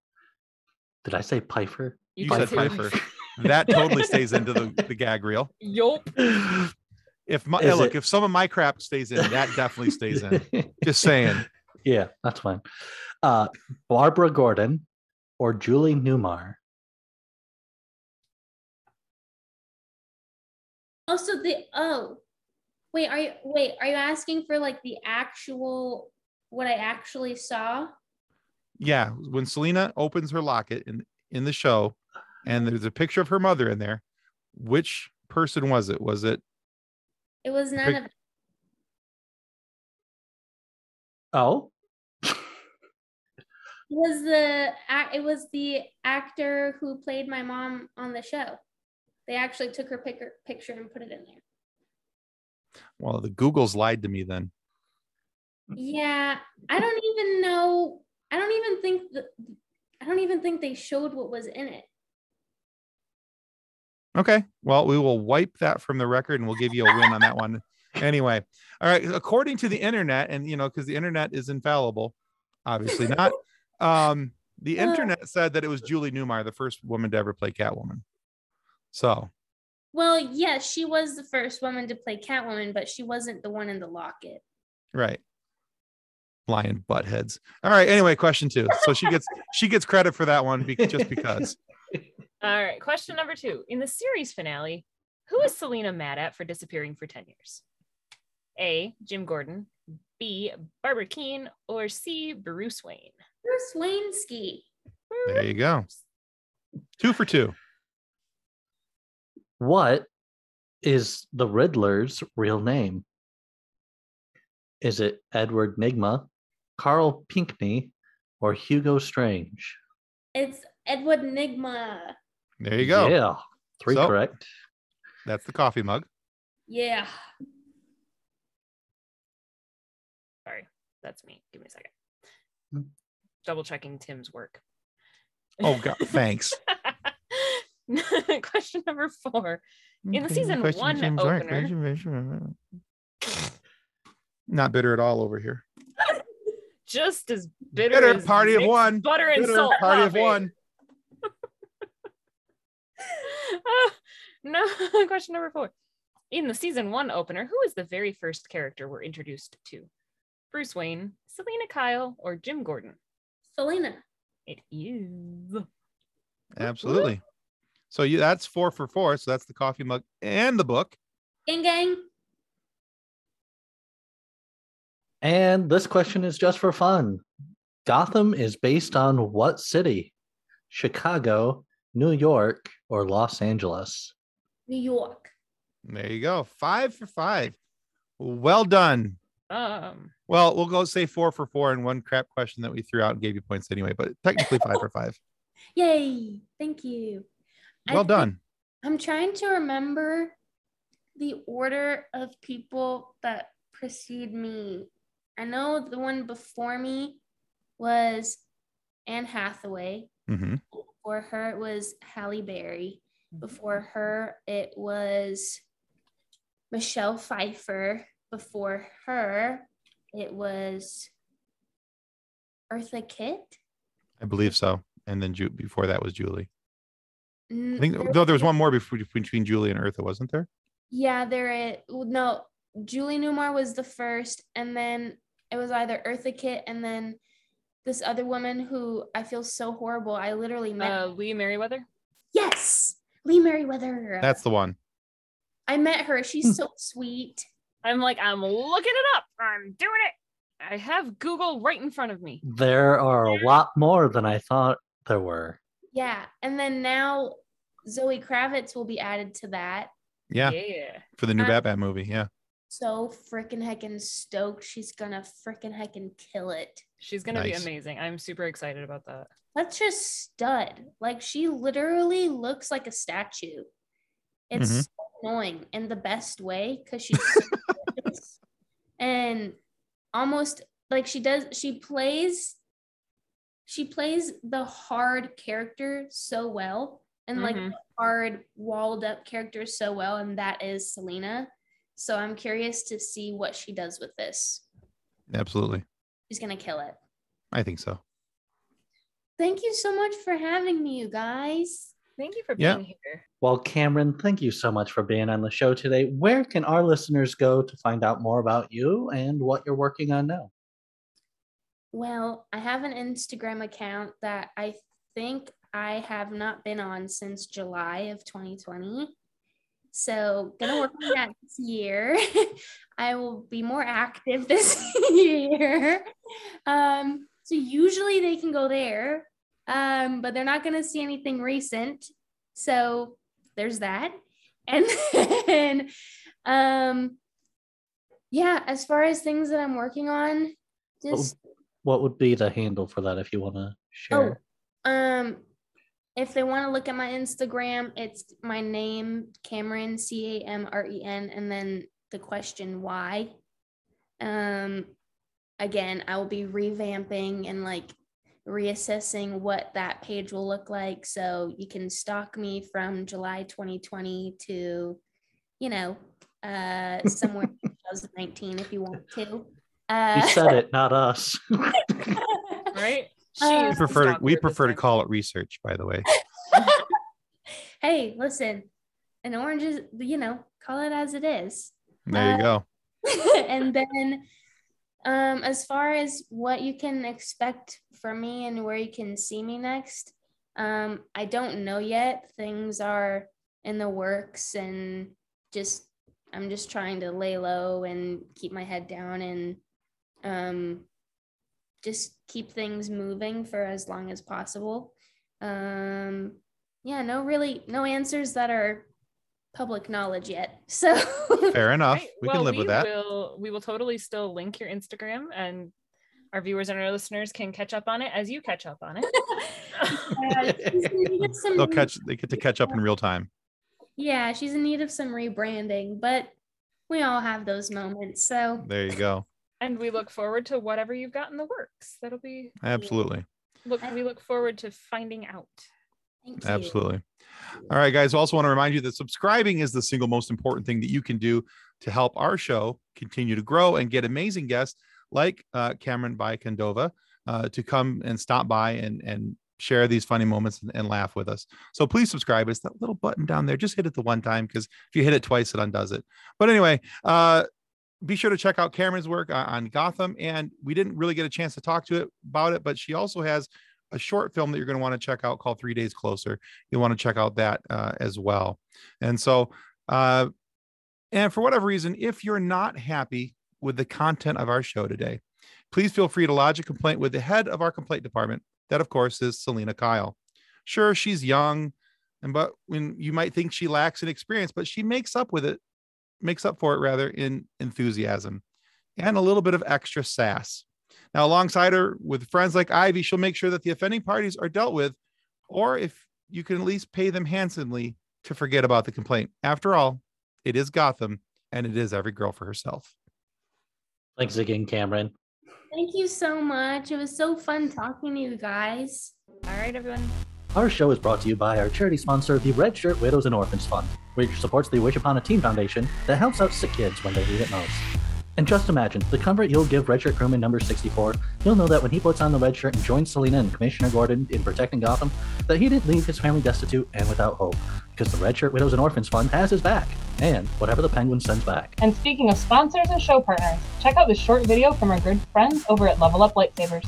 Did I say Pfeiffer? You can said say Pfeiffer. That totally stays into the, the gag reel. Yup. If my Is look, it- if some of my crap stays in, that definitely stays in. Just saying. yeah, that's fine. Uh, Barbara Gordon or Julie Newmar? Also the oh. Wait, are you wait, are you asking for like the actual what I actually saw? yeah when selina opens her locket in in the show and there's a picture of her mother in there which person was it was it It was none Pic- of Oh, it was the it was the actor who played my mom on the show. They actually took her pic- picture and put it in there. well the googles lied to me then Yeah, I don't even know. I don't even think the, I don't even think they showed what was in it. Okay. Well, we will wipe that from the record and we'll give you a win on that one. Anyway. All right. According to the internet, and you know, because the internet is infallible, obviously not. Um, the internet said that it was Julie Newmar, the first woman to ever play Catwoman. So Well, yes, she was the first woman to play Catwoman, but she wasn't the one in the locket. right. Lion butt heads. All right. Anyway, question two. So she gets she gets credit for that one because just because. All right. Question number two. In the series finale, who is Selina mad at for disappearing for 10 years? A. Jim Gordon. B. Barbara Kean. Or C. Bruce Wayne. Bruce Wayneski. There you go. Two for two. What is the Riddler's real name? Is it Edward Nygma, Carl Pinkney, or Hugo Strange? It's Edward Nygma. There you go. Yeah, three So- correct. That's the coffee mug. Yeah. Sorry, that's me. Give me a second. Hmm. Double checking Tim's work. Oh God, thanks. Question number four. In the season question one James opener-. Not bitter at all over here. Just as bitter, Bitter as party of one. Butter and Bitter salt. party of one. Ah, no, question number four. In the season one opener, who is the very first character we're introduced to? Bruce Wayne, Selina Kyle, or Jim Gordon? Selena. It is. Absolutely. So you that's four for four. So that's the coffee mug and the book. Gang gang. And this question is just for fun. Gotham is based on what city? Chicago, New York, or Los Angeles? New York. There you go. Five for five. Well done. Um, Well, we'll go say four for four and one crap question that we threw out and gave you points anyway, but technically five for five. Yay. Thank you. I Well think- done. I'm trying to remember the order of people that precede me. I know the one before me was Anne Hathaway. hmm Before her, it was Halle Berry. Before her, it was Michelle Pfeiffer. Before her, it was Eartha Kitt. I believe so. And then Ju- before that was Julie. Mm, I think no, there was one more before, between Julie and Eartha, wasn't there? Yeah, there is. No, Julie Newmar was the first, and then it was either Eartha Kitt and then this other woman who I feel so horrible. I literally met. uh, Lee Meriwether. yes, Lee Meriwether. That's the one. I met her. Hmm. She's so sweet. I'm like, I'm looking it up. I'm doing it. I have Google right in front of me. There are a lot more than I thought there were. Yeah, and then now Zoe Kravitz will be added to that. Yeah. Yeah. For the new Uh, Batman movie. Yeah. So freaking heckin' stoked. She's gonna freaking heckin' kill it. She's gonna Nice. be amazing. I'm super excited about that. That's just stud. Like she literally looks like a statue. It's Mhm. so annoying in the best way because she's so and almost like she does she plays she plays the hard character so well and like Mhm. the hard walled up character so well and that is Selina. So I'm curious to see what she does with this. Absolutely. She's gonna kill it. I think so. Thank you so much for having me, you guys. Thank you for Yeah. being here. Well, Camren, thank you so much for being on the show today. Where can our listeners go to find out more about you and what you're working on now? Well, I have an Instagram account that I think I have not been on since July of 2020. So, gonna work on that this year. I will be more active this year. Um, so usually they can go there, um, but they're not gonna see anything recent. So there's that. And then, um, yeah, as far as things that I'm working on, just What would be the handle for that if you want to share? Oh, um, if they want to look at my Instagram, it's my name, Camren, C A M R E N, and then the question why. Um, again, I will be revamping and like reassessing what that page will look like. So you can stalk me from July 2020 to, you know, uh, somewhere in 2019 if you want to. Uh, You said it, not us. Right? Uh, We prefer to, we prefer to call it research, by the way. hey, listen, an orange is, you know, call it as it is. There you Uh, go. and then um as far as what you can expect from me and where you can see me next um i don't know yet things are in the works and just i'm just trying to lay low and keep my head down and um just keep things moving for as long as possible um yeah no really no answers that are public knowledge yet so Fair enough. Right. We well, can live we with that. Will, we will totally still link your Instagram and our viewers and our listeners can catch up on it as you catch up on it. Yeah, she's in some They'll catch. They get to catch up in real time. Yeah, she's in need of some rebranding, but we all have those moments. So There you go. And we look forward to whatever you've got in the works. That'll be Absolutely. look we look forward to finding out. thank you. Absolutely. All right, guys. Also want to remind you that subscribing is the single most important thing that you can do to help our show continue to grow and get amazing guests like uh, Camren Bicondova uh, to come and stop by and and share these funny moments and, and laugh with us. So please subscribe. It's that little button down there. Just hit it the one time because if you hit it twice, it undoes it. But anyway, uh, be sure to check out Camren's work on, on Gotham. And we didn't really get a chance to talk to it about it, but she also has a short film that you're going to want to check out called Three Days Closer. You'll want to check out that uh, as well. And so, uh, and for whatever reason, if you're not happy with the content of our show today, please feel free to lodge a complaint with the head of our complaint department. That, of course, is Selina Kyle. Sure, she's young, and but when you might think she lacks in experience, but she makes up with it, makes up for it rather in enthusiasm and a little bit of extra sass. Now, alongside her with friends like Ivy, she'll make sure that the offending parties are dealt with, or if you can at least pay them handsomely to forget about the complaint. After all, it is Gotham and it is every girl for herself. Thanks again, Camren. Thank you so much. It was so fun talking to you guys. All right, everyone. Our show is brought to you by our charity sponsor, the Red Shirt Widows and Orphans Fund, which supports the Wish Upon a Teen Foundation that helps out sick kids when they need it most. And just imagine the comfort you'll give Red Shirt crewman number 64. You'll know that when he puts on the red shirt and joins Selina and Commissioner Gordon in protecting Gotham, that he didn't leave his family destitute and without hope, because the Red Shirt Widows and Orphans Fund has his back, and whatever the Penguin sends back. And speaking of sponsors and show partners, check out this short video from our good friends over at Level Up Lightsabers.